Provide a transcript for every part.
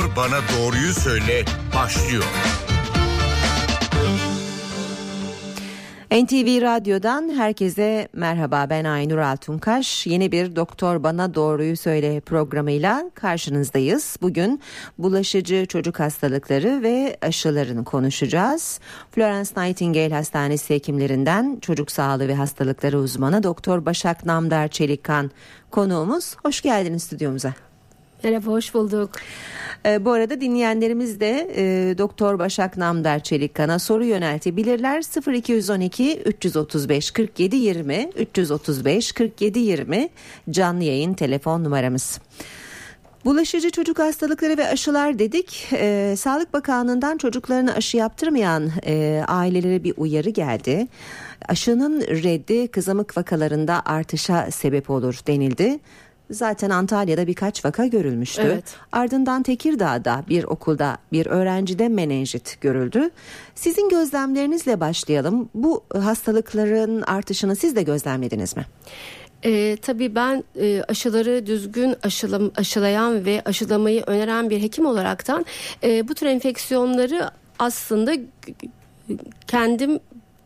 Doktor Bana Doğruyu Söyle başlıyor. NTV Radyo'dan herkese merhaba ben Aynur Altunkaş. Yeni bir Doktor Bana Doğruyu Söyle programıyla karşınızdayız. Bugün bulaşıcı çocuk hastalıkları ve aşılarını konuşacağız. Florence Nightingale Hastanesi hekimlerinden çocuk sağlığı ve hastalıkları uzmanı Doktor Başak Namdar Çelikkan konuğumuz. Hoş geldiniz stüdyomuza. Merhaba hoş bulduk. E, bu arada dinleyenlerimiz de e, Doktor Başak Namdar Çelikkan'a soru yöneltebilirler. 0212 335 47 20 335 47 20 canlı yayın telefon numaramız. Bulaşıcı çocuk hastalıkları ve aşılar dedik. Ee, Sağlık Bakanlığı'ndan çocuklarına aşı yaptırmayan e, ailelere bir uyarı geldi. Aşının reddi kızamık vakalarında artışa sebep olur denildi. Zaten Antalya'da birkaç vaka görülmüştü. Evet. Ardından Tekirdağ'da bir okulda bir öğrencide menenjit görüldü. Sizin gözlemlerinizle başlayalım. Bu hastalıkların artışını siz de gözlemlediniz mi? Ee, tabii ben e, aşıları düzgün aşılam, aşılayan ve aşılamayı öneren bir hekim olaraktan e, bu tür enfeksiyonları aslında kendim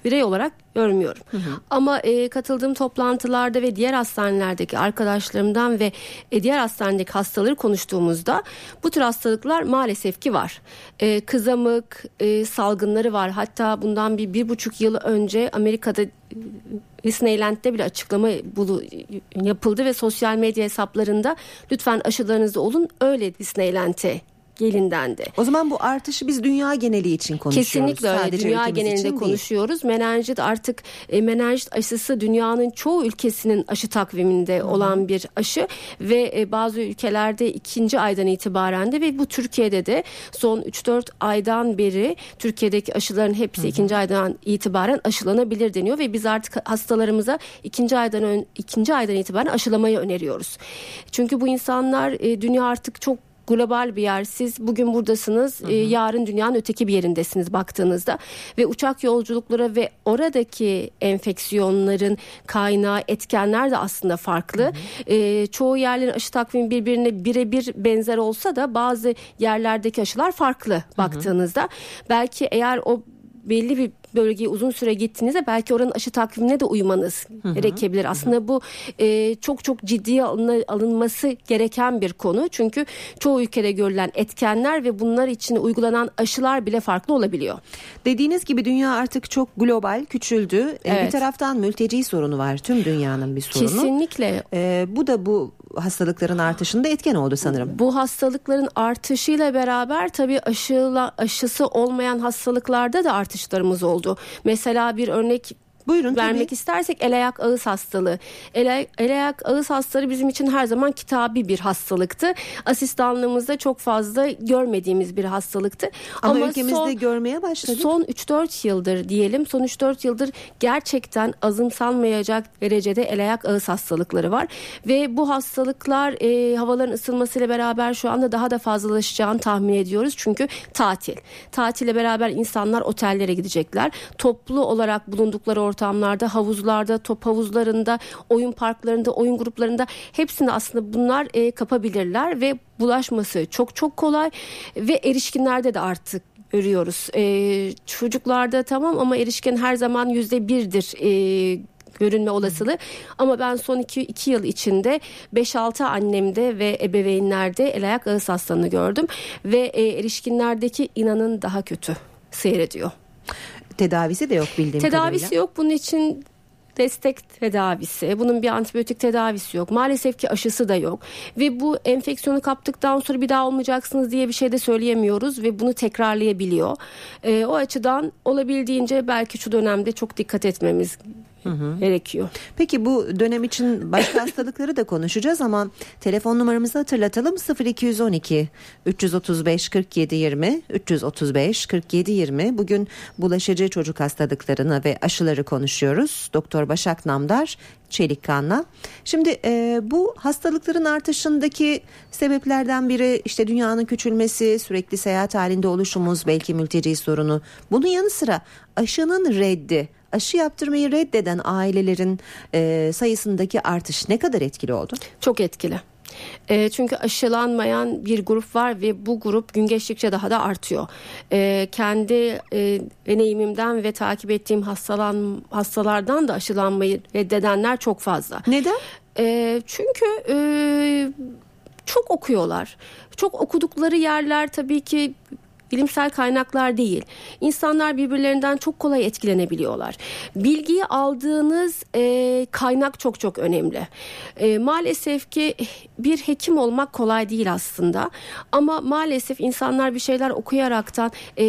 birey olarak görmüyorum. Hı hı. Ama e, katıldığım toplantılarda ve diğer hastanelerdeki arkadaşlarımdan ve e, diğer hastanedeki hastaları konuştuğumuzda bu tür hastalıklar maalesef ki var. E, kızamık e, salgınları var. Hatta bundan bir bir buçuk yıl önce Amerika'da Disneyland'de bile açıklama bulu, yapıldı ve sosyal medya hesaplarında lütfen aşılarınızda olun öyle Disneyland'e gelindendi. O zaman bu artışı biz dünya geneli için konuşuyoruz. Kesinlikle öyle. Sadece dünya genelinde konuşuyoruz. Değil. Menenjit artık e, menenjit aşısı dünyanın çoğu ülkesinin aşı takviminde Hı-hı. olan bir aşı ve e, bazı ülkelerde ikinci aydan itibaren de ve bu Türkiye'de de son 3-4 aydan beri Türkiye'deki aşıların hepsi Hı-hı. ikinci aydan itibaren aşılanabilir deniyor ve biz artık hastalarımıza ikinci aydan ön, ikinci aydan itibaren aşılamayı öneriyoruz. Çünkü bu insanlar e, dünya artık çok global bir yer. Siz bugün buradasınız, hı hı. E, yarın dünyanın öteki bir yerindesiniz baktığınızda ve uçak yolculukları ve oradaki enfeksiyonların kaynağı etkenler de aslında farklı. Hı hı. E, çoğu yerlerin aşı takvimi birbirine birebir benzer olsa da bazı yerlerdeki aşılar farklı baktığınızda. Hı hı. Belki eğer o belli bir bölgeye uzun süre gittiğinizde belki oranın aşı takvimine de uymanız hı hı. gerekebilir. Aslında hı. bu e, çok çok ciddiye alınması gereken bir konu. Çünkü çoğu ülkede görülen etkenler ve bunlar için uygulanan aşılar bile farklı olabiliyor. Dediğiniz gibi dünya artık çok global, küçüldü. Evet. Bir taraftan mülteci sorunu var. Tüm dünyanın bir sorunu. Kesinlikle. Ee, bu da bu hastalıkların artışında etken oldu sanırım. Bu hastalıkların artışıyla beraber tabii aşıyla, aşısı olmayan hastalıklarda da artışlarımız oldu. Mesela bir örnek Buyurun vermek tabii. istersek el ayak ağız hastalığı. El, el ayak ağız hastalığı bizim için her zaman kitabi bir hastalıktı. Asistanlığımızda çok fazla görmediğimiz bir hastalıktı. Ama, Ama ülkemizde son, görmeye başladık. Son 3-4 yıldır diyelim son 3-4 yıldır gerçekten azımsanmayacak derecede el ayak ağız hastalıkları var. Ve bu hastalıklar e, havaların ısınmasıyla beraber şu anda daha da fazlalaşacağını tahmin ediyoruz. Çünkü tatil. Tatile beraber insanlar otellere gidecekler. Toplu olarak bulundukları ortamda ortamlarda, havuzlarda, top havuzlarında, oyun parklarında, oyun gruplarında hepsini aslında bunlar e, kapabilirler ve bulaşması çok çok kolay ve erişkinlerde de artık görüyoruz. Ee, çocuklarda tamam ama erişkin her zaman yüzde birdir e, görünme olasılığı. Ama ben son 2 2 yıl içinde 5-6 annemde ve ebeveynlerde el ayak ağız hastalığını gördüm ve e, erişkinlerdeki inanın daha kötü seyrediyor tedavisi de yok bildiğim tedavisi kadarıyla. yok bunun için destek tedavisi, bunun bir antibiyotik tedavisi yok. Maalesef ki aşısı da yok. Ve bu enfeksiyonu kaptıktan sonra bir daha olmayacaksınız diye bir şey de söyleyemiyoruz ve bunu tekrarlayabiliyor. E, o açıdan olabildiğince belki şu dönemde çok dikkat etmemiz hı hı. gerekiyor. Peki bu dönem için başka hastalıkları da konuşacağız ama telefon numaramızı hatırlatalım 0212 335 47 20 335 47 20 bugün bulaşıcı çocuk hastalıklarını ve aşıları konuşuyoruz. Doktor Başak Namdar Çelikkan'la. Şimdi e, bu hastalıkların artışındaki sebeplerden biri işte dünyanın küçülmesi, sürekli seyahat halinde oluşumuz, belki mülteci sorunu. Bunun yanı sıra aşının reddi aşı yaptırmayı reddeden ailelerin e, sayısındaki artış ne kadar etkili oldu? Çok etkili. E, çünkü aşılanmayan bir grup var ve bu grup gün geçtikçe daha da artıyor. E, kendi e, deneyimimden ve takip ettiğim hastalan hastalardan da aşılanmayı reddedenler çok fazla. Neden? E, çünkü e, çok okuyorlar. Çok okudukları yerler tabii ki bilimsel kaynaklar değil. İnsanlar birbirlerinden çok kolay etkilenebiliyorlar. Bilgiyi aldığınız e, kaynak çok çok önemli. E, maalesef ki bir hekim olmak kolay değil aslında. Ama maalesef insanlar bir şeyler okuyaraktan e,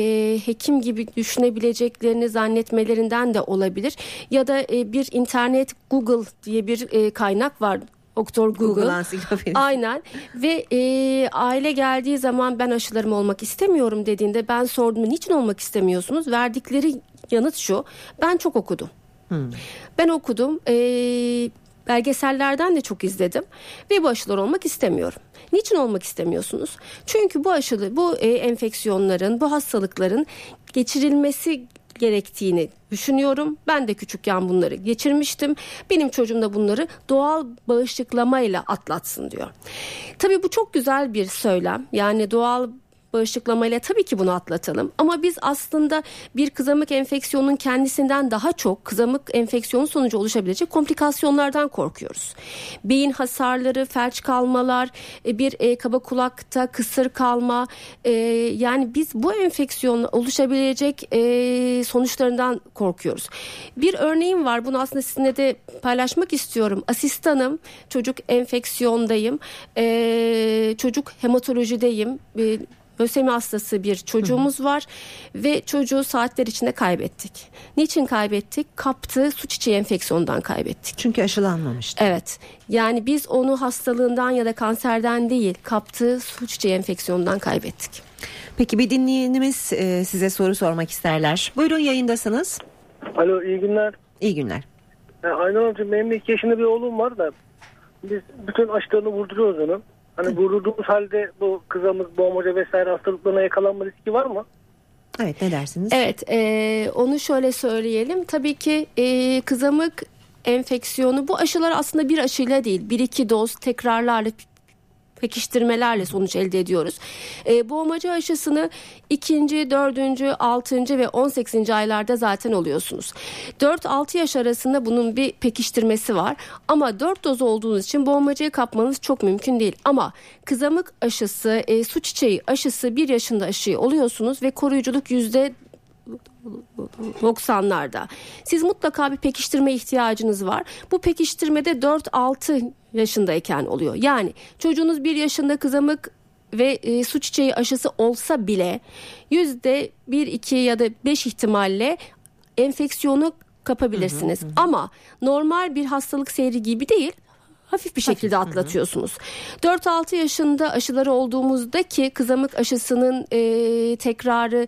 hekim gibi düşünebileceklerini zannetmelerinden de olabilir. Ya da e, bir internet Google diye bir e, kaynak var Doktor Google. Google ansiklopedisi. Aynen ve e, aile geldiği zaman ben aşılarım olmak istemiyorum dediğinde ben sordum niçin olmak istemiyorsunuz? Verdikleri yanıt şu ben çok okudum. Ben okudum e, belgesellerden de çok izledim ve bu aşılar olmak istemiyorum. Niçin olmak istemiyorsunuz? Çünkü bu aşılı bu e, enfeksiyonların bu hastalıkların geçirilmesi gerektiğini düşünüyorum. Ben de küçükken bunları geçirmiştim. Benim çocuğum da bunları doğal bağışıklamayla atlatsın diyor. Tabii bu çok güzel bir söylem. Yani doğal bağışıklamayla tabii ki bunu atlatalım. Ama biz aslında bir kızamık enfeksiyonunun kendisinden daha çok kızamık enfeksiyonu sonucu oluşabilecek komplikasyonlardan korkuyoruz. Beyin hasarları, felç kalmalar, e, bir e, kaba kulakta kısır kalma e, yani biz bu enfeksiyon oluşabilecek sonuçlarından korkuyoruz. Bir örneğim var bunu aslında sizinle de paylaşmak istiyorum. Asistanım çocuk enfeksiyondayım e, çocuk hematolojideyim e, lösemi hastası bir çocuğumuz var ve çocuğu saatler içinde kaybettik. Niçin kaybettik? Kaptığı su çiçeği enfeksiyondan kaybettik. Çünkü aşılanmamıştı. Evet. Yani biz onu hastalığından ya da kanserden değil, kaptığı su çiçeği enfeksiyondan kaybettik. Peki bir dinleyenimiz e, size soru sormak isterler. Buyurun yayındasınız. Alo iyi günler. İyi günler. Yani Aynen hocam benim iki yaşında bir oğlum var da biz bütün aşılarını vurduruyoruz onu. Hani vurdurduğumuz halde bu kızamık, boğmaca vesaire hastalıklarına yakalanma riski var mı? Evet ne dersiniz? Evet, e, onu şöyle söyleyelim. Tabii ki e, kızamık enfeksiyonu bu aşılar aslında bir aşıyla değil, bir iki doz tekrarlarla pekiştirmelerle sonuç elde ediyoruz. E, boğmaca aşısını ikinci, dördüncü, altıncı ve on sekizinci aylarda zaten oluyorsunuz. 4-6 yaş arasında bunun bir pekiştirmesi var. Ama 4 doz olduğunuz için boğmacayı kapmanız çok mümkün değil. Ama kızamık aşısı, e, su çiçeği aşısı bir yaşında aşıyı oluyorsunuz ve koruyuculuk yüzde 90'larda. Siz mutlaka bir pekiştirme ihtiyacınız var. Bu pekiştirmede 4-6 yaşındayken oluyor. Yani çocuğunuz bir yaşında kızamık ve e, su çiçeği aşısı olsa bile yüzde 1-2 ya da 5 ihtimalle enfeksiyonu kapabilirsiniz. Hı hı hı. Ama normal bir hastalık seyri gibi değil hafif bir şekilde hafif, atlatıyorsunuz. 4-6 yaşında aşıları olduğumuzdaki kızamık aşısının e, tekrarı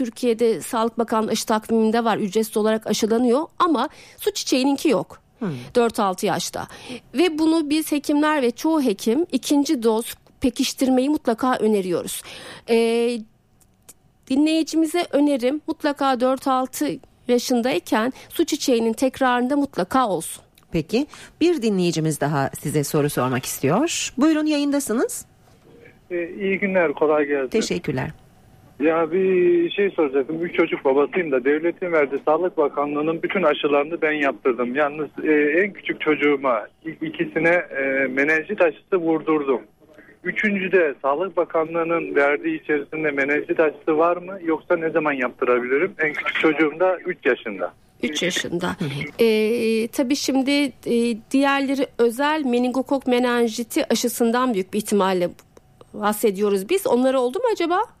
Türkiye'de Sağlık Bakanlığı aşı takviminde var ücretsiz olarak aşılanıyor ama su çiçeğininki yok. Hmm. 4-6 yaşta ve bunu biz hekimler ve çoğu hekim ikinci doz pekiştirmeyi mutlaka öneriyoruz. Ee, dinleyicimize önerim mutlaka 4-6 yaşındayken su çiçeğinin tekrarında mutlaka olsun. Peki bir dinleyicimiz daha size soru sormak istiyor. Buyurun yayındasınız. Ee, iyi günler kolay gelsin. Teşekkürler. Ya bir şey soracaktım. Üç çocuk babasıyım da devletin verdiği Sağlık Bakanlığı'nın bütün aşılarını ben yaptırdım. Yalnız e, en küçük çocuğuma ikisine e, menenjit aşısı vurdurdum. Üçüncüde Sağlık Bakanlığı'nın verdiği içerisinde menenjit aşısı var mı yoksa ne zaman yaptırabilirim? En küçük çocuğum da 3 yaşında. 3 yaşında. ee, tabii şimdi e, diğerleri özel meningokok menenjiti aşısından büyük bir ihtimalle bahsediyoruz biz. Onları oldu mu acaba?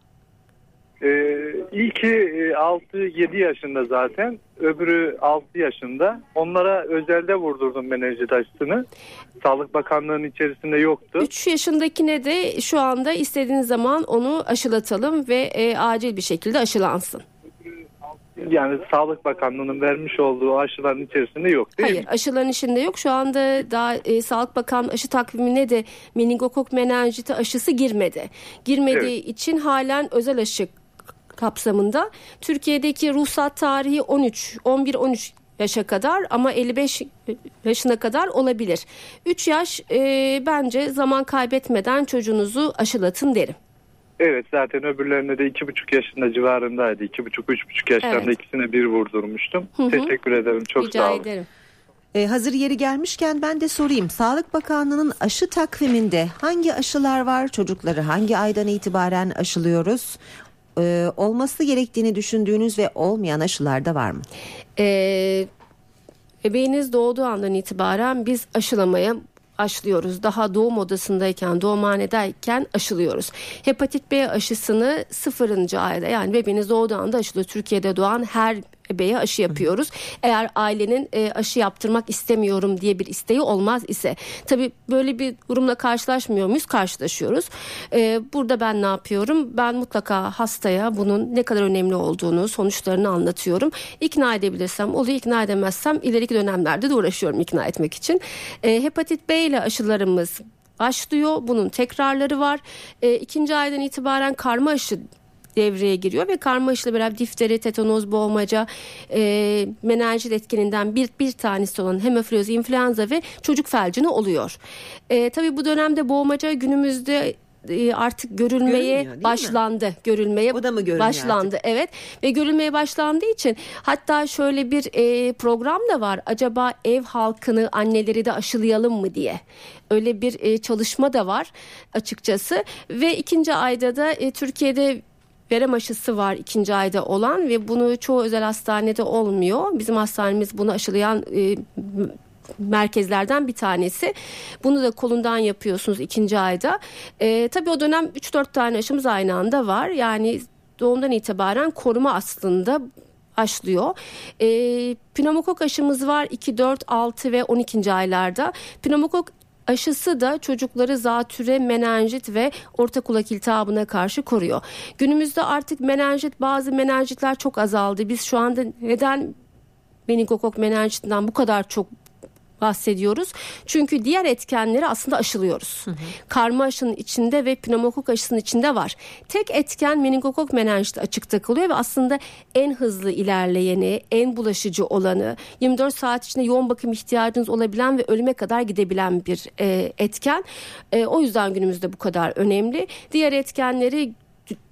Ee, ilki 6-7 e, yaşında zaten. Öbürü 6 yaşında. Onlara özelde vurdurdum menenjit aşısını. Sağlık Bakanlığı'nın içerisinde yoktu. 3 yaşındakine de şu anda istediğiniz zaman onu aşılatalım ve e, acil bir şekilde aşılansın. Yani Sağlık Bakanlığı'nın vermiş olduğu aşıların içerisinde yok değil Hayır mi? aşıların içinde yok. Şu anda daha e, Sağlık Bakanlığı aşı takvimine de meningokok menenjiti aşısı girmedi. Girmediği evet. için halen özel aşı kapsamında Türkiye'deki ruhsat tarihi 13 11 13 yaşa kadar ama 55 yaşına kadar olabilir. 3 yaş e, bence zaman kaybetmeden çocuğunuzu aşılatın derim. Evet zaten öbürlerine de iki buçuk yaşında civarındaydı. iki buçuk üç buçuk yaşlarında Evet. ikisine bir vurdurmuştum. Hı hı. Teşekkür ederim çok Rica sağ olun. ederim. Ee, hazır yeri gelmişken ben de sorayım. Sağlık Bakanlığı'nın aşı takviminde hangi aşılar var? Çocukları hangi aydan itibaren aşılıyoruz? Ee, olması gerektiğini düşündüğünüz ve olmayan aşılar da var mı? Ee, bebeğiniz doğduğu andan itibaren biz aşılamaya aşılıyoruz. Daha doğum odasındayken, doğumhanedeyken aşılıyoruz. Hepatit B aşısını sıfırıncı ayda yani bebeğiniz doğduğu anda aşılıyor. Türkiye'de doğan her bebeğe aşı yapıyoruz. Eğer ailenin e, aşı yaptırmak istemiyorum diye bir isteği olmaz ise tabii böyle bir durumla karşılaşmıyor muyuz? Karşılaşıyoruz. E, burada ben ne yapıyorum? Ben mutlaka hastaya bunun ne kadar önemli olduğunu, sonuçlarını anlatıyorum. İkna edebilirsem oluyor, ikna edemezsem ileriki dönemlerde de uğraşıyorum ikna etmek için. E, hepatit B ile aşılarımız başlıyor. Bunun tekrarları var. E, ikinci aydan itibaren karma aşı devreye giriyor ve karma aşıyla beraber difteri, tetanoz, boğmaca, e, menenjit etkeninden bir, bir tanesi olan hemofiliyoz, influenza ve çocuk felcini oluyor. E, tabii bu dönemde boğmaca günümüzde e, artık görülmeye değil mi? başlandı. Görülmeye O da mı başlandı. Evet ve görülmeye başlandığı için hatta şöyle bir e, program da var. Acaba ev halkını anneleri de aşılayalım mı diye. Öyle bir e, çalışma da var açıkçası ve ikinci ayda da e, Türkiye'de verem aşısı var ikinci ayda olan ve bunu çoğu özel hastanede olmuyor. Bizim hastanemiz bunu aşılayan e, merkezlerden bir tanesi. Bunu da kolundan yapıyorsunuz ikinci ayda. E, tabii o dönem 3-4 tane aşımız aynı anda var. Yani doğumdan itibaren koruma aslında başlıyor. E, pneumokok aşımız var 2, 4, 6 ve 12. aylarda. Pneumokok aşısı da çocukları zatüre, menenjit ve orta kulak iltihabına karşı koruyor. Günümüzde artık menenjit bazı menenjitler çok azaldı. Biz şu anda neden meningokok menenjitinden bu kadar çok bahsediyoruz. Çünkü diğer etkenleri aslında aşılıyoruz. Karma aşının içinde ve pneumokok aşısının içinde var. Tek etken meningokok menenjit açıkta kalıyor ve aslında en hızlı ilerleyeni, en bulaşıcı olanı, 24 saat içinde yoğun bakım ihtiyacınız olabilen ve ölüme kadar gidebilen bir e, etken. E, o yüzden günümüzde bu kadar önemli. Diğer etkenleri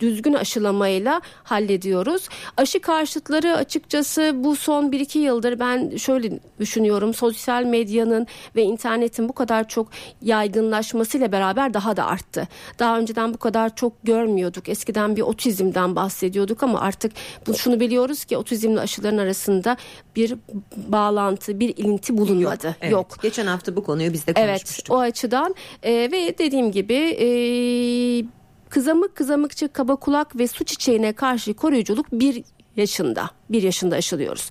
düzgün aşılamayla hallediyoruz. Aşı karşıtları açıkçası bu son 1-2 yıldır ben şöyle düşünüyorum. Sosyal medyanın ve internetin bu kadar çok yaygınlaşmasıyla beraber daha da arttı. Daha önceden bu kadar çok görmüyorduk. Eskiden bir otizmden bahsediyorduk ama artık şunu biliyoruz ki otizmle aşıların arasında bir bağlantı, bir ilinti bulunmadı. Evet. Yok. Geçen hafta bu konuyu biz de Evet konuşmuştuk. o açıdan e, ve dediğim gibi e, kızamık kızamıkçı kaba kulak ve su çiçeğine karşı koruyuculuk bir yaşında bir yaşında aşılıyoruz.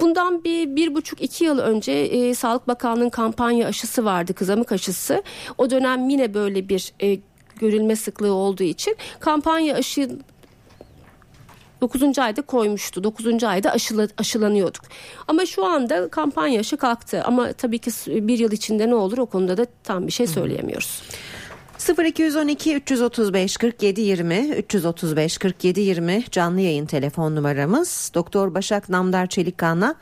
Bundan bir bir buçuk iki yıl önce e, Sağlık Bakanlığı'nın kampanya aşısı vardı kızamık aşısı. O dönem yine böyle bir e, görülme sıklığı olduğu için kampanya aşı 9. ayda koymuştu. 9. ayda aşıla, aşılanıyorduk. Ama şu anda kampanya aşı kalktı. Ama tabii ki bir yıl içinde ne olur o konuda da tam bir şey söyleyemiyoruz. 0212 335 47 20 335 47 20 canlı yayın telefon numaramız. Doktor Başak Namdar Çelikkan'la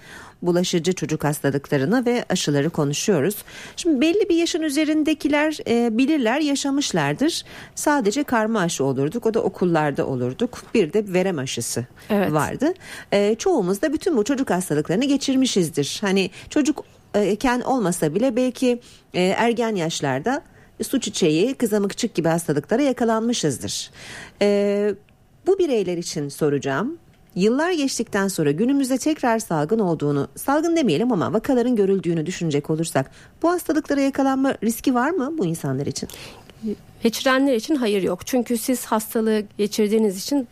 bulaşıcı çocuk hastalıklarını ve aşıları konuşuyoruz. Şimdi belli bir yaşın üzerindekiler e, bilirler yaşamışlardır. Sadece karma aşı olurduk o da okullarda olurduk. Bir de verem aşısı Evet. vardı. E, çoğumuz da bütün bu çocuk hastalıklarını geçirmişizdir. Hani çocukken olmasa bile belki e, ergen yaşlarda su çiçeği, kızamıkçık gibi hastalıklara yakalanmışızdır. Ee, bu bireyler için soracağım. Yıllar geçtikten sonra günümüzde tekrar salgın olduğunu, salgın demeyelim ama vakaların görüldüğünü düşünecek olursak bu hastalıklara yakalanma riski var mı bu insanlar için? Geçirenler için hayır yok. Çünkü siz hastalığı geçirdiğiniz için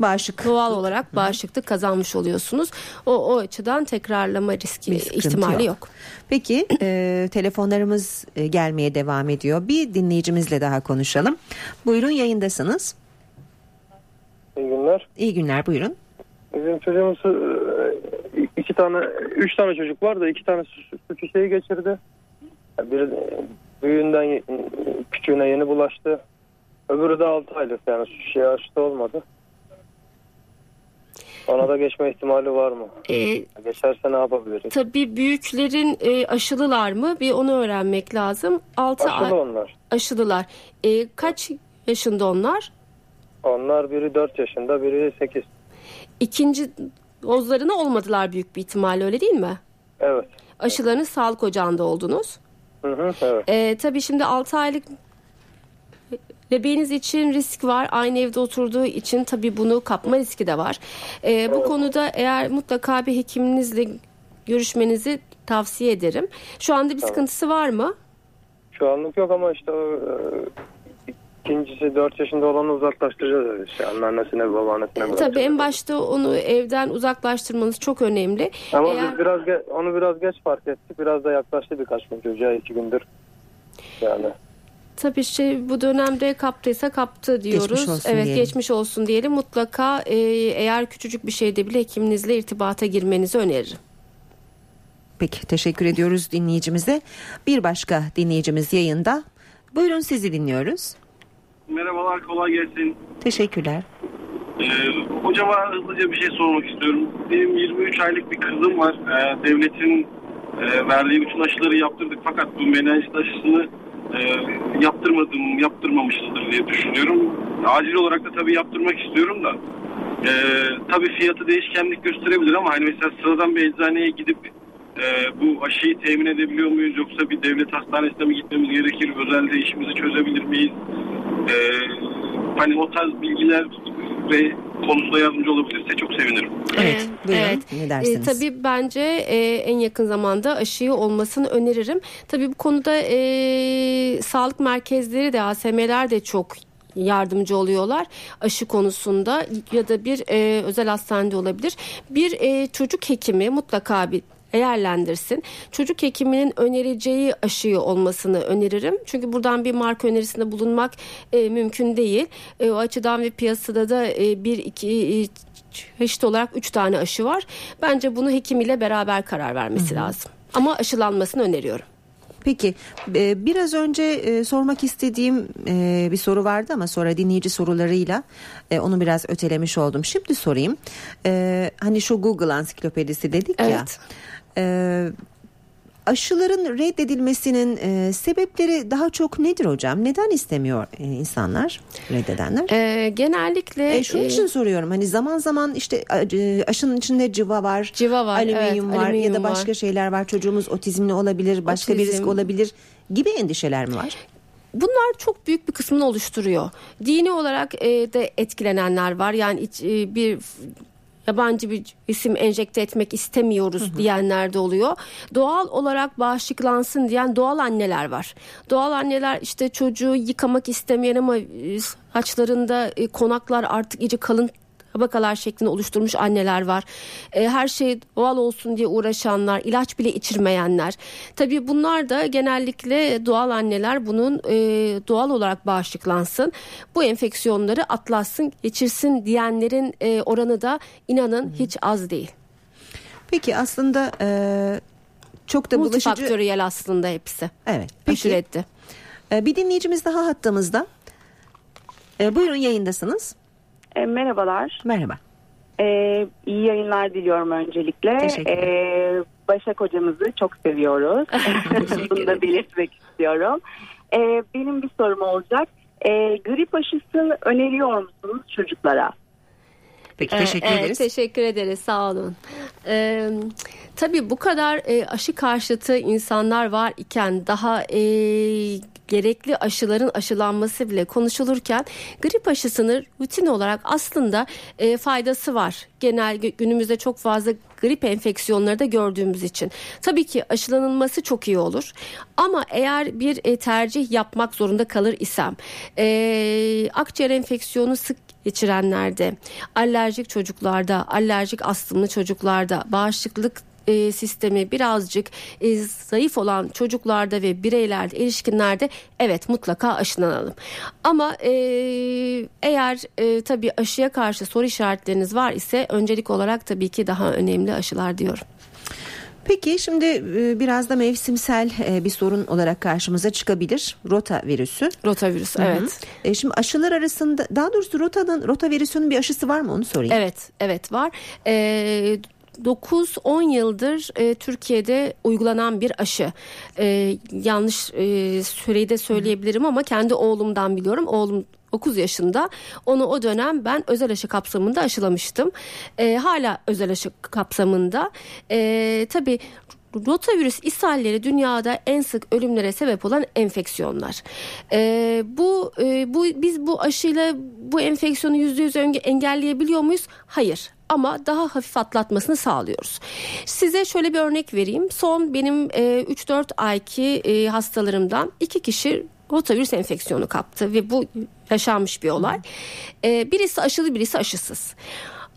Bağışık. doğal olarak bağışıklık kazanmış oluyorsunuz. O, o açıdan tekrarlama riski Bir ihtimali yok. yok. Peki e, telefonlarımız e, gelmeye devam ediyor. Bir dinleyicimizle daha konuşalım. Buyurun yayındasınız. İyi günler. İyi günler buyurun. Bizim çocuğumuz e, iki tane, üç tane çocuk var da iki tane su, su çiçeği geçirdi. Biri büyüğünden küçüğüne yeni bulaştı. Öbürü de 6 aylık yani su çiçeği aşısı olmadı. Ona da geçme ihtimali var mı? E, Geçerse ne yapabiliriz? tabii büyüklerin e, aşılılar mı? Bir onu öğrenmek lazım. 6 ay Aşılı onlar. aşılılar. E, kaç yaşında onlar? Onlar biri 4 yaşında, biri 8. İkinci dozlarını olmadılar büyük bir ihtimalle öyle değil mi? Evet. Aşılarınız sağlık ocağında oldunuz. Hı hı, evet. E, tabii şimdi 6 aylık bebeğiniz için risk var. Aynı evde oturduğu için tabii bunu kapma riski de var. E, bu konuda eğer mutlaka bir hekiminizle görüşmenizi tavsiye ederim. Şu anda bir sıkıntısı var mı? Şu anlık yok ama işte o, e, ikincisi 4 yaşında olanı uzaklaştıracağız. İşte anneannesine, babaannesine Tabii bırakacağız. en başta onu evden uzaklaştırmanız çok önemli. Ama Eğer- biz biraz onu biraz geç fark ettik. Biraz da yaklaştı birkaç gün çocuğa iki gündür. Yani Tabii şey bu dönemde kaptıysa kaptı diyoruz. Geçmiş olsun evet diyelim. geçmiş olsun diyelim. Mutlaka e, eğer küçücük bir şeyde bile hekiminizle irtibata girmenizi öneririm. Peki teşekkür ediyoruz dinleyicimize. Bir başka dinleyicimiz yayında. Buyurun sizi dinliyoruz. Merhabalar, kolay gelsin. Teşekkürler. Ee, hocama hızlıca bir şey sormak istiyorum. Benim 23 aylık bir kızım var. Ee, devletin e, verdiği bütün aşıları yaptırdık fakat bu menenjit aşısını e, yaptırmadım, yaptırmamışızdır diye düşünüyorum. Acil olarak da tabii yaptırmak istiyorum da. E, tabii fiyatı değişkenlik gösterebilir ama hani mesela sıradan bir eczaneye gidip e, bu aşıyı temin edebiliyor muyuz yoksa bir devlet hastanesine mi gitmemiz gerekir? Özelde işimizi çözebilir miyiz? E, hani o tarz bilgiler ve konusunda yardımcı olabilirse çok sevinirim. Evet, buyurun. Ne dersiniz? E, tabii bence e, en yakın zamanda aşıyı olmasını öneririm. Tabii bu konuda e, sağlık merkezleri de ASM'ler de çok yardımcı oluyorlar aşı konusunda ya da bir e, özel hastanede olabilir. Bir e, çocuk hekimi mutlaka bir değerlendirsin. Çocuk hekiminin önereceği aşıyı olmasını öneririm. Çünkü buradan bir marka önerisinde bulunmak e, mümkün değil. E, o açıdan ve piyasada da e, bir iki e, çeşit olarak üç tane aşı var. Bence bunu hekim ile beraber karar vermesi lazım. Ama aşılanmasını öneriyorum. Peki e, biraz önce e, sormak istediğim e, bir soru vardı ama sonra dinleyici sorularıyla onu biraz ötelemiş oldum. Şimdi sorayım. Hani şu Google ansiklopedisi dedik ya. E, Aşıların reddedilmesinin e, sebepleri daha çok nedir hocam? Neden istemiyor e, insanlar reddedenler? E, genellikle E, şunun e, için soruyorum hani zaman zaman işte e, aşının içinde civa var, Civa var, alüminyum evet, var ya alüminyum da başka var. şeyler var. Çocuğumuz otizmli olabilir, başka bir risk Otizm. olabilir gibi endişeler mi var? Bunlar çok büyük bir kısmını oluşturuyor. Dini olarak e, de etkilenenler var. Yani iç- e, bir yabancı bir isim enjekte etmek istemiyoruz diyenler de oluyor. Doğal olarak bağışıklansın diyen doğal anneler var. Doğal anneler işte çocuğu yıkamak istemeyen ama e, saçlarında e, konaklar artık iyice kalın tabakalar şeklinde oluşturmuş anneler var. E, her şey doğal olsun diye uğraşanlar, ilaç bile içirmeyenler. Tabii bunlar da genellikle doğal anneler bunun e, doğal olarak bağışıklansın. Bu enfeksiyonları atlatsın, geçirsin diyenlerin e, oranı da inanın hiç az değil. Peki aslında e, çok da bulaşıcı... Multifaktöriyel aslında hepsi. Evet. Peki reddi. e, bir dinleyicimiz daha hattımızda. E, buyurun yayındasınız. E, merhabalar. Merhaba. E, iyi yayınlar diliyorum öncelikle. Teşekkürler. E, Başak hocamızı çok seviyoruz. Bunu da belirtmek istiyorum. E, benim bir sorum olacak. E, grip aşısı öneriyor musunuz çocuklara? Peki Ee, teşekkür evet, ederiz. teşekkür ederiz sağ olun. Ee, tabii bu kadar e, aşı karşıtı insanlar var iken daha e, gerekli aşıların aşılanması bile konuşulurken grip aşısının rutin olarak aslında e, faydası var. Genel gü- günümüzde çok fazla grip enfeksiyonları da gördüğümüz için. Tabii ki aşılanılması çok iyi olur. Ama eğer bir e, tercih yapmak zorunda kalır isem e, akciğer enfeksiyonu sık geçirenlerde, alerjik çocuklarda, alerjik astımlı çocuklarda, bağışıklık e, sistemi birazcık e, zayıf olan çocuklarda ve bireylerde, erişkinlerde evet mutlaka aşılanalım. Ama e, eğer tabii aşıya karşı soru işaretleriniz var ise öncelik olarak tabii ki daha önemli aşılar diyorum. Peki şimdi e, biraz da mevsimsel e, bir sorun olarak karşımıza çıkabilir. Rota virüsü. Rotavirüs evet. E, şimdi aşılar arasında daha doğrusu rotanın rota virüsünün bir aşısı var mı onu sorayım. Evet, evet var. Ee, 9-10 yıldır e, Türkiye'de uygulanan bir aşı. E, yanlış e, süreyi de söyleyebilirim ama kendi oğlumdan biliyorum. Oğlum 9 yaşında. Onu o dönem ben özel aşı kapsamında aşılamıştım. E, hala özel aşı kapsamında. E, tabii rotavirüs ishalleri dünyada en sık ölümlere sebep olan enfeksiyonlar. E, bu e, bu biz bu aşıyla bu enfeksiyonu yüzde yüz engelleyebiliyor muyuz? Hayır ama daha hafif atlatmasını sağlıyoruz. Size şöyle bir örnek vereyim. Son benim e, 3-4 ayki e, hastalarımdan iki kişi rotavirüs enfeksiyonu kaptı ve bu yaşanmış bir olay. E, birisi aşılı birisi aşısız.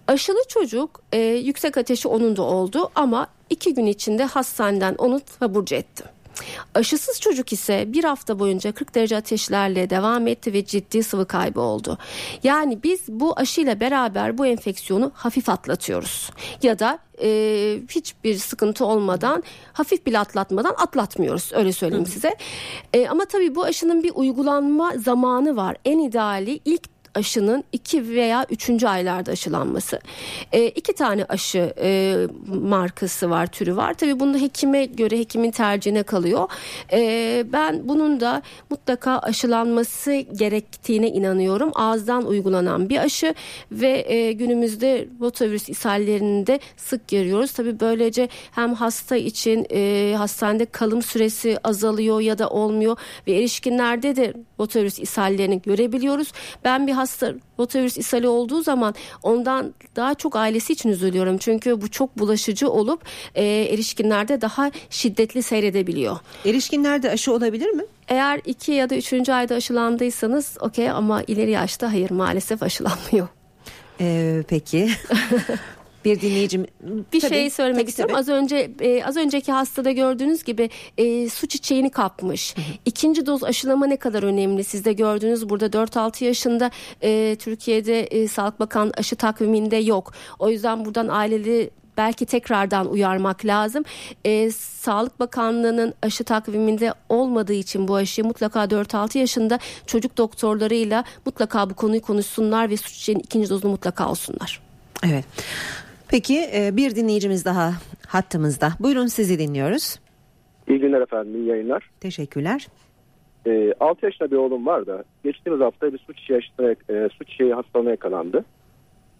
Aşılı çocuk e, yüksek ateşi onun da oldu ama iki gün içinde hastaneden onu taburcu ettim. Aşısız çocuk ise bir hafta boyunca 40 derece ateşlerle devam etti ve ciddi sıvı kaybı oldu. Yani biz bu aşıyla beraber bu enfeksiyonu hafif atlatıyoruz. Ya da e, hiçbir sıkıntı olmadan hafif bile atlatmadan atlatmıyoruz öyle söyleyeyim size. E, ama tabii bu aşının bir uygulanma zamanı var. En ideali ilk aşının iki veya üçüncü aylarda aşılanması. E, iki tane aşı e, markası var, türü var. Tabii bunda hekime göre hekimin tercihine kalıyor. E, ben bunun da mutlaka aşılanması gerektiğine inanıyorum. Ağızdan uygulanan bir aşı ve e, günümüzde rotavirüs ishallerini de sık görüyoruz. Tabii böylece hem hasta için e, hastanede kalım süresi azalıyor ya da olmuyor ve erişkinlerde de rotavirüs ishallerini görebiliyoruz. Ben bir hasta rotavirüs ishali olduğu zaman ondan daha çok ailesi için üzülüyorum. Çünkü bu çok bulaşıcı olup e, erişkinlerde daha şiddetli seyredebiliyor. Erişkinlerde aşı olabilir mi? Eğer iki ya da üçüncü ayda aşılandıysanız okey ama ileri yaşta hayır maalesef aşılanmıyor. Ee, peki. bir dinleyicim bir tabii, şey söylemek tabii, istiyorum. tabii. Az önce e, az önceki hastada gördüğünüz gibi e, su çiçeğini kapmış. İkinci doz aşılama ne kadar önemli? Siz de gördünüz burada 4-6 yaşında e, Türkiye'de e, Sağlık Bakan aşı takviminde yok. O yüzden buradan aileleri belki tekrardan uyarmak lazım. E, Sağlık Bakanlığı'nın aşı takviminde olmadığı için bu aşıyı mutlaka 4-6 yaşında çocuk doktorlarıyla mutlaka bu konuyu konuşsunlar ve su çiçeğinin ikinci dozunu mutlaka alsınlar. Evet. Peki e, bir dinleyicimiz daha hattımızda. Buyurun sizi dinliyoruz. İyi günler efendim, iyi yayınlar. Teşekkürler. Ee, 6 yaşında bir oğlum var da geçtiğimiz hafta bir su çiçeği, e, su çiçeği hastalığına yakalandı.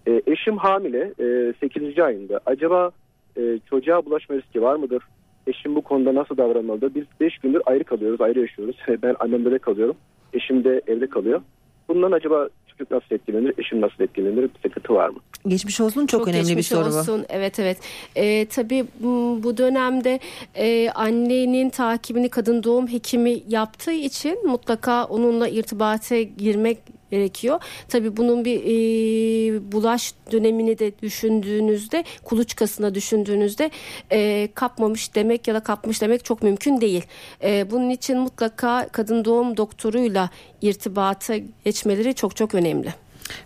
E, eşim hamile e, 8. ayında. Acaba e, çocuğa bulaşma riski var mıdır? Eşim bu konuda nasıl davranmalıdır? Biz 5 gündür ayrı kalıyoruz, ayrı yaşıyoruz. Ben annemde de kalıyorum. Eşim de evde kalıyor. Bundan acaba çocuk nasıl etkilenir, eşim nasıl etkilenir? Bir sıkıntı var mı? Geçmiş olsun çok, önemli bir geçmiş soru olsun. Evet evet. Ee, tabii bu bu dönemde e, annenin takibini kadın doğum hekimi yaptığı için mutlaka onunla irtibata girmek gerekiyor. Tabii bunun bir e, bulaş dönemini de düşündüğünüzde kuluçkasına düşündüğünüzde e, kapmamış demek ya da kapmış demek çok mümkün değil. E, bunun için mutlaka kadın doğum doktoruyla irtibata geçmeleri çok çok önemli.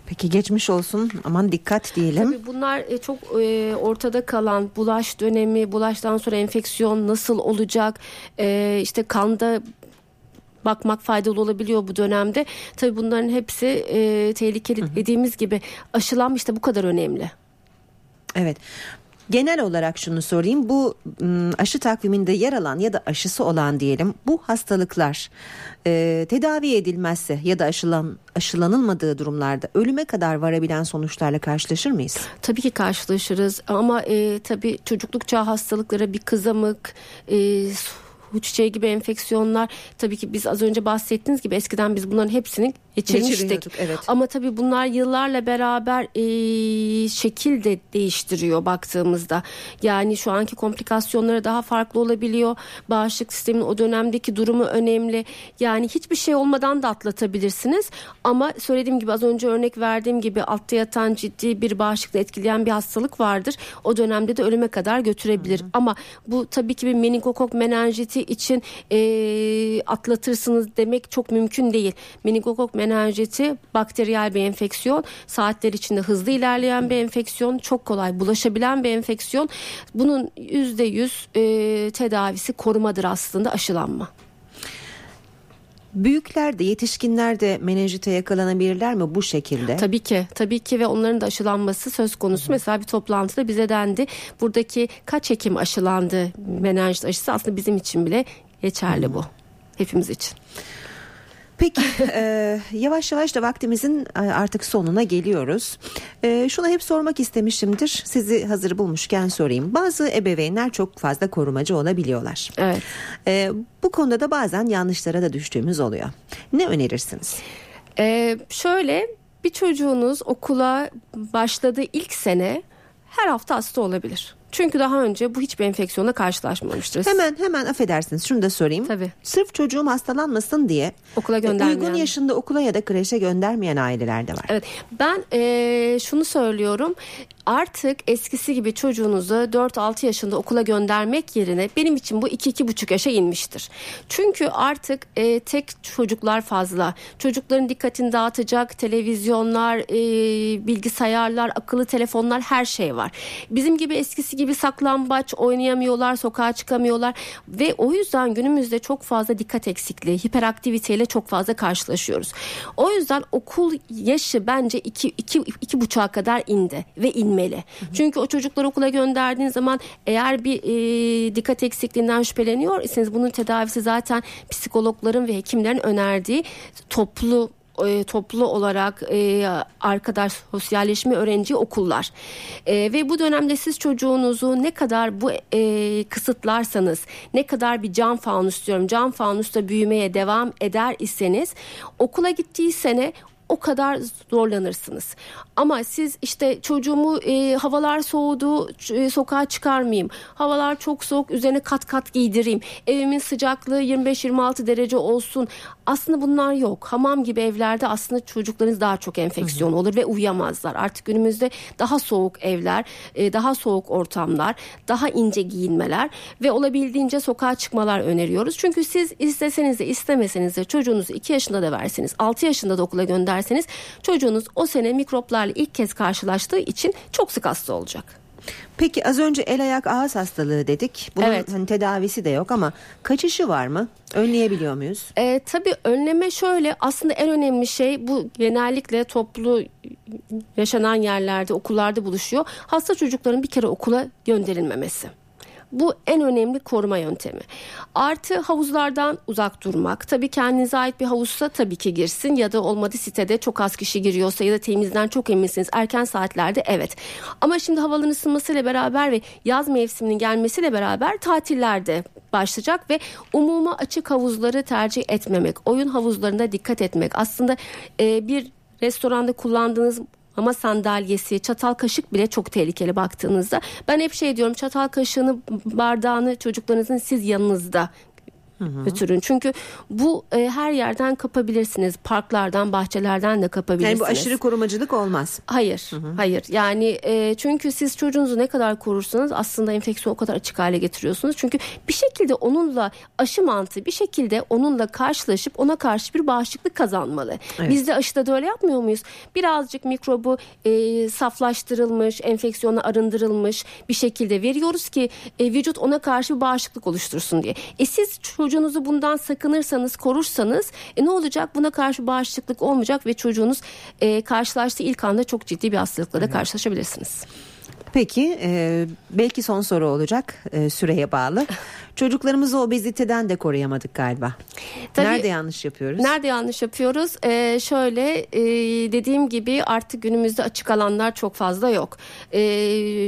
Peki geçmiş olsun aman dikkat diyelim. Tabii bunlar e, çok e, ortada kalan bulaş dönemi, bulaştan sonra enfeksiyon nasıl olacak, e, işte kanda bakmak faydalı olabiliyor bu dönemde. Tabii bunların hepsi e, tehlikeli dediğimiz gibi aşılanmış da bu kadar önemli. Evet. Genel olarak şunu sorayım. Bu aşı takviminde yer alan ya da aşısı olan diyelim bu hastalıklar e, tedavi edilmezse ya da aşılan aşılanılmadığı durumlarda ölüme kadar varabilen sonuçlarla karşılaşır mıyız? Tabii ki karşılaşırız ama e, tabii çocukluk çağı hastalıkları bir kızamık, e, çiçeği gibi enfeksiyonlar. Tabii ki biz az önce bahsettiğiniz gibi eskiden biz bunların hepsini geçirmiştik. Evet. Ama tabii bunlar yıllarla beraber e, şekil de değiştiriyor baktığımızda. Yani şu anki komplikasyonları daha farklı olabiliyor. Bağışıklık sisteminin o dönemdeki durumu önemli. Yani hiçbir şey olmadan da atlatabilirsiniz. Ama söylediğim gibi az önce örnek verdiğim gibi altta yatan ciddi bir bağışıklığı etkileyen bir hastalık vardır. O dönemde de ölüme kadar götürebilir. Ama bu tabii ki bir meningokok menenjiti için e, atlatırsınız demek çok mümkün değil. Meningokok menenjiti bakteriyel bir enfeksiyon. Saatler içinde hızlı ilerleyen bir enfeksiyon. Çok kolay bulaşabilen bir enfeksiyon. Bunun %100 e, tedavisi korumadır aslında aşılanma. Büyükler de yetişkinler de menenjite yakalanabilirler mi bu şekilde? Tabii ki tabii ki ve onların da aşılanması söz konusu. Mesela bir toplantıda bize dendi buradaki kaç hekim aşılandı menenjit aşısı aslında bizim için bile geçerli bu. Hepimiz için. Peki e, yavaş yavaş da vaktimizin e, artık sonuna geliyoruz. E, şunu hep sormak istemişimdir. Sizi hazır bulmuşken sorayım. Bazı ebeveynler çok fazla korumacı olabiliyorlar. Evet. E, bu konuda da bazen yanlışlara da düştüğümüz oluyor. Ne önerirsiniz? Ee, şöyle bir çocuğunuz okula başladığı ilk sene her hafta hasta olabilir. Çünkü daha önce bu hiçbir enfeksiyonla karşılaşmamıştır. Hemen hemen affedersiniz şunu da sorayım. Tabii. Sırf çocuğum hastalanmasın diye Okula e, göndermeyen. uygun yaşında okula ya da kreşe göndermeyen aileler de var. Evet ben eee, şunu söylüyorum artık eskisi gibi çocuğunuzu 4-6 yaşında okula göndermek yerine benim için bu 2-2,5 yaşa inmiştir. Çünkü artık eee, tek çocuklar fazla çocukların dikkatini dağıtacak televizyonlar eee, bilgisayarlar akıllı telefonlar her şey var. Bizim gibi eskisi gibi saklambaç oynayamıyorlar sokağa çıkamıyorlar ve o yüzden günümüzde çok fazla dikkat eksikliği hiperaktiviteyle çok fazla karşılaşıyoruz. O yüzden okul yaşı bence 2 2 iki buçuğa kadar indi ve inmeli. Çünkü o çocukları okula gönderdiğin zaman eğer bir e, dikkat eksikliğinden şüpheleniyor iseniz bunun tedavisi zaten psikologların ve hekimlerin önerdiği toplu e, toplu olarak e, arkadaş sosyalleşme öğrenci okullar. E, ve bu dönemde siz çocuğunuzu ne kadar bu e, kısıtlarsanız ne kadar bir cam fanus diyorum cam fanusta büyümeye devam eder iseniz okula gittiği sene o kadar zorlanırsınız. Ama siz işte çocuğumu e, havalar soğudu e, sokağa çıkarmayayım. Havalar çok soğuk üzerine kat kat giydireyim. Evimin sıcaklığı 25-26 derece olsun. Aslında bunlar yok. Hamam gibi evlerde aslında çocuklarınız daha çok enfeksiyon olur ve uyuyamazlar. Artık günümüzde daha soğuk evler, e, daha soğuk ortamlar, daha ince giyinmeler ve olabildiğince sokağa çıkmalar öneriyoruz. Çünkü siz isteseniz de istemeseniz de çocuğunuzu 2 yaşında da verseniz, 6 yaşında da okula gönderseniz çocuğunuz o sene mikroplarla ilk kez karşılaştığı için çok sık hasta olacak. Peki az önce el ayak ağız hastalığı dedik. Bunun Evet. hani tedavisi de yok ama kaçışı var mı? Önleyebiliyor muyuz? E, tabii önleme şöyle aslında en önemli şey bu genellikle toplu yaşanan yerlerde okullarda buluşuyor. Hasta çocukların bir kere okula gönderilmemesi. Bu en önemli koruma yöntemi. Artı havuzlardan uzak durmak. Tabii kendinize ait bir havuzsa tabii ki girsin ya da olmadı sitede çok az kişi giriyorsa ya da temizden çok eminsiniz. Erken saatlerde evet. Ama şimdi havaların ısınmasıyla beraber ve yaz mevsiminin gelmesiyle beraber tatillerde başlayacak ve umuma açık havuzları tercih etmemek, oyun havuzlarında dikkat etmek. Aslında e, bir restoranda kullandığınız ama sandalyesi, çatal kaşık bile çok tehlikeli baktığınızda. Ben hep şey diyorum çatal kaşığını, bardağını çocuklarınızın siz yanınızda götürün. Çünkü bu e, her yerden kapabilirsiniz. Parklardan, bahçelerden de kapabilirsiniz. Yani bu aşırı korumacılık olmaz. Hayır, hayır. Yani e, çünkü siz çocuğunuzu ne kadar korursanız aslında enfeksiyonu o kadar açık hale getiriyorsunuz. Çünkü bir şekilde onunla aşı mantığı bir şekilde onunla karşılaşıp ona karşı bir bağışıklık kazanmalı. Evet. Biz de aşıda da öyle yapmıyor muyuz? Birazcık mikrobu e, saflaştırılmış, enfeksiyona arındırılmış bir şekilde veriyoruz ki e, vücut ona karşı bir bağışıklık oluştursun diye. E siz çocuğunuzu bundan sakınırsanız, korursanız e, ne olacak? Buna karşı bağışıklık olmayacak ve çocuğunuz e, karşılaştığı ilk anda çok ciddi bir hastalıkla da karşılaşabilirsiniz. Peki e, belki son soru olacak e, süreye bağlı. Çocuklarımızı obeziteden de koruyamadık galiba. Tabii- Nerede yanlış yapıyoruz? Nerede yanlış yapıyoruz? Ee, şöyle e, dediğim gibi artık günümüzde açık alanlar çok fazla yok. Ee,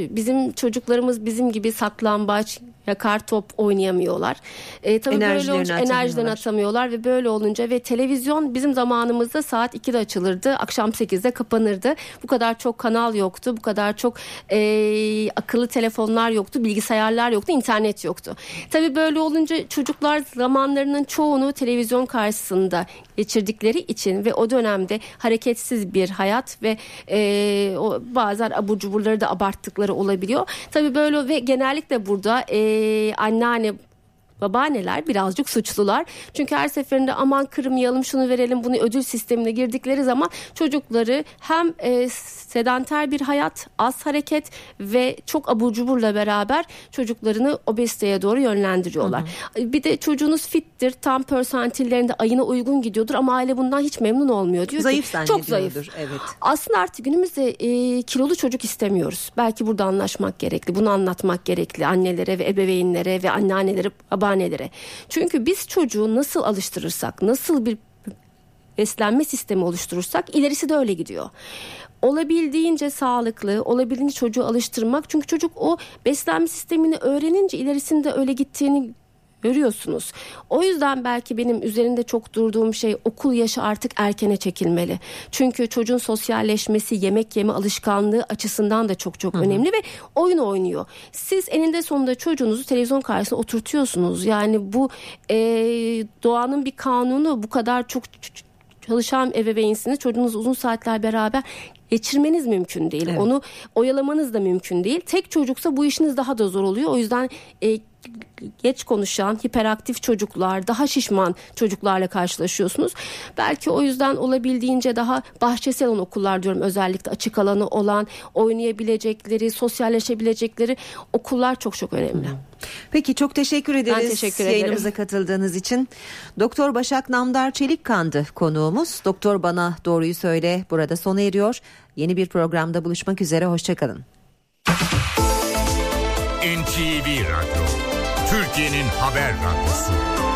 bizim çocuklarımız bizim gibi saklambaç, yakar top oynayamıyorlar. Ee, tabii böyle Enerjilerini olunca enerjilerini atamıyorlar ve böyle olunca ve televizyon bizim zamanımızda saat 2'de açılırdı, akşam 8'de kapanırdı. Bu kadar çok kanal yoktu, bu kadar çok e, akıllı telefonlar yoktu, bilgisayarlar yoktu, internet yoktu. Tabii böyle olunca çocuklar zamanlarının çoğunu televizyon karşısında geçirdikleri için ve o dönemde hareketsiz bir hayat ve e, o bazen abur cuburları da abarttıkları olabiliyor. Tabii böyle ve genellikle burada e, anneanne babaanneler birazcık suçlular. Çünkü her seferinde aman kırmayalım şunu verelim bunu ödül sistemine girdikleri zaman çocukları hem e, sedanter bir hayat, az hareket ve çok abur cuburla beraber çocuklarını obeziteye doğru yönlendiriyorlar. Hı hı. Bir de çocuğunuz fittir, tam persantillerinde ayına uygun gidiyordur ama aile bundan hiç memnun olmuyor. Diyor zayıf ki, çok zayıf. Evet. Aslında artık günümüzde e, kilolu çocuk istemiyoruz. Belki burada anlaşmak gerekli. Bunu anlatmak gerekli annelere ve ebeveynlere ve anneannelere, babaannelere. Çünkü biz çocuğu nasıl alıştırırsak, nasıl bir beslenme sistemi oluşturursak ilerisi de öyle gidiyor olabildiğince sağlıklı, olabildiğince çocuğu alıştırmak. Çünkü çocuk o beslenme sistemini öğrenince ilerisinde öyle gittiğini görüyorsunuz. O yüzden belki benim üzerinde çok durduğum şey okul yaşı artık erkene çekilmeli. Çünkü çocuğun sosyalleşmesi, yemek yeme alışkanlığı açısından da çok çok Hı-hı. önemli ve oyun oynuyor. Siz eninde sonunda çocuğunuzu televizyon karşısında oturtuyorsunuz. Yani bu e, doğanın bir kanunu bu kadar çok çalışan ebeveynsiniz. Çocuğunuz uzun saatler beraber geçirmeniz mümkün değil. Evet. Onu oyalamanız da mümkün değil. Tek çocuksa bu işiniz daha da zor oluyor. O yüzden e, geç konuşan, hiperaktif çocuklar, daha şişman çocuklarla karşılaşıyorsunuz. Belki o yüzden olabildiğince daha bahçesel olan okullar diyorum özellikle açık alanı olan, oynayabilecekleri, sosyalleşebilecekleri okullar çok çok önemli. Peki çok teşekkür ederiz ben teşekkür yayınımıza katıldığınız için. Doktor Başak Namdar Çelikkandı konuğumuz. Doktor bana doğruyu söyle burada sona eriyor. Yeni bir programda buluşmak üzere hoşçakalın. NTV Radyo Türkiye'nin haber radyosu.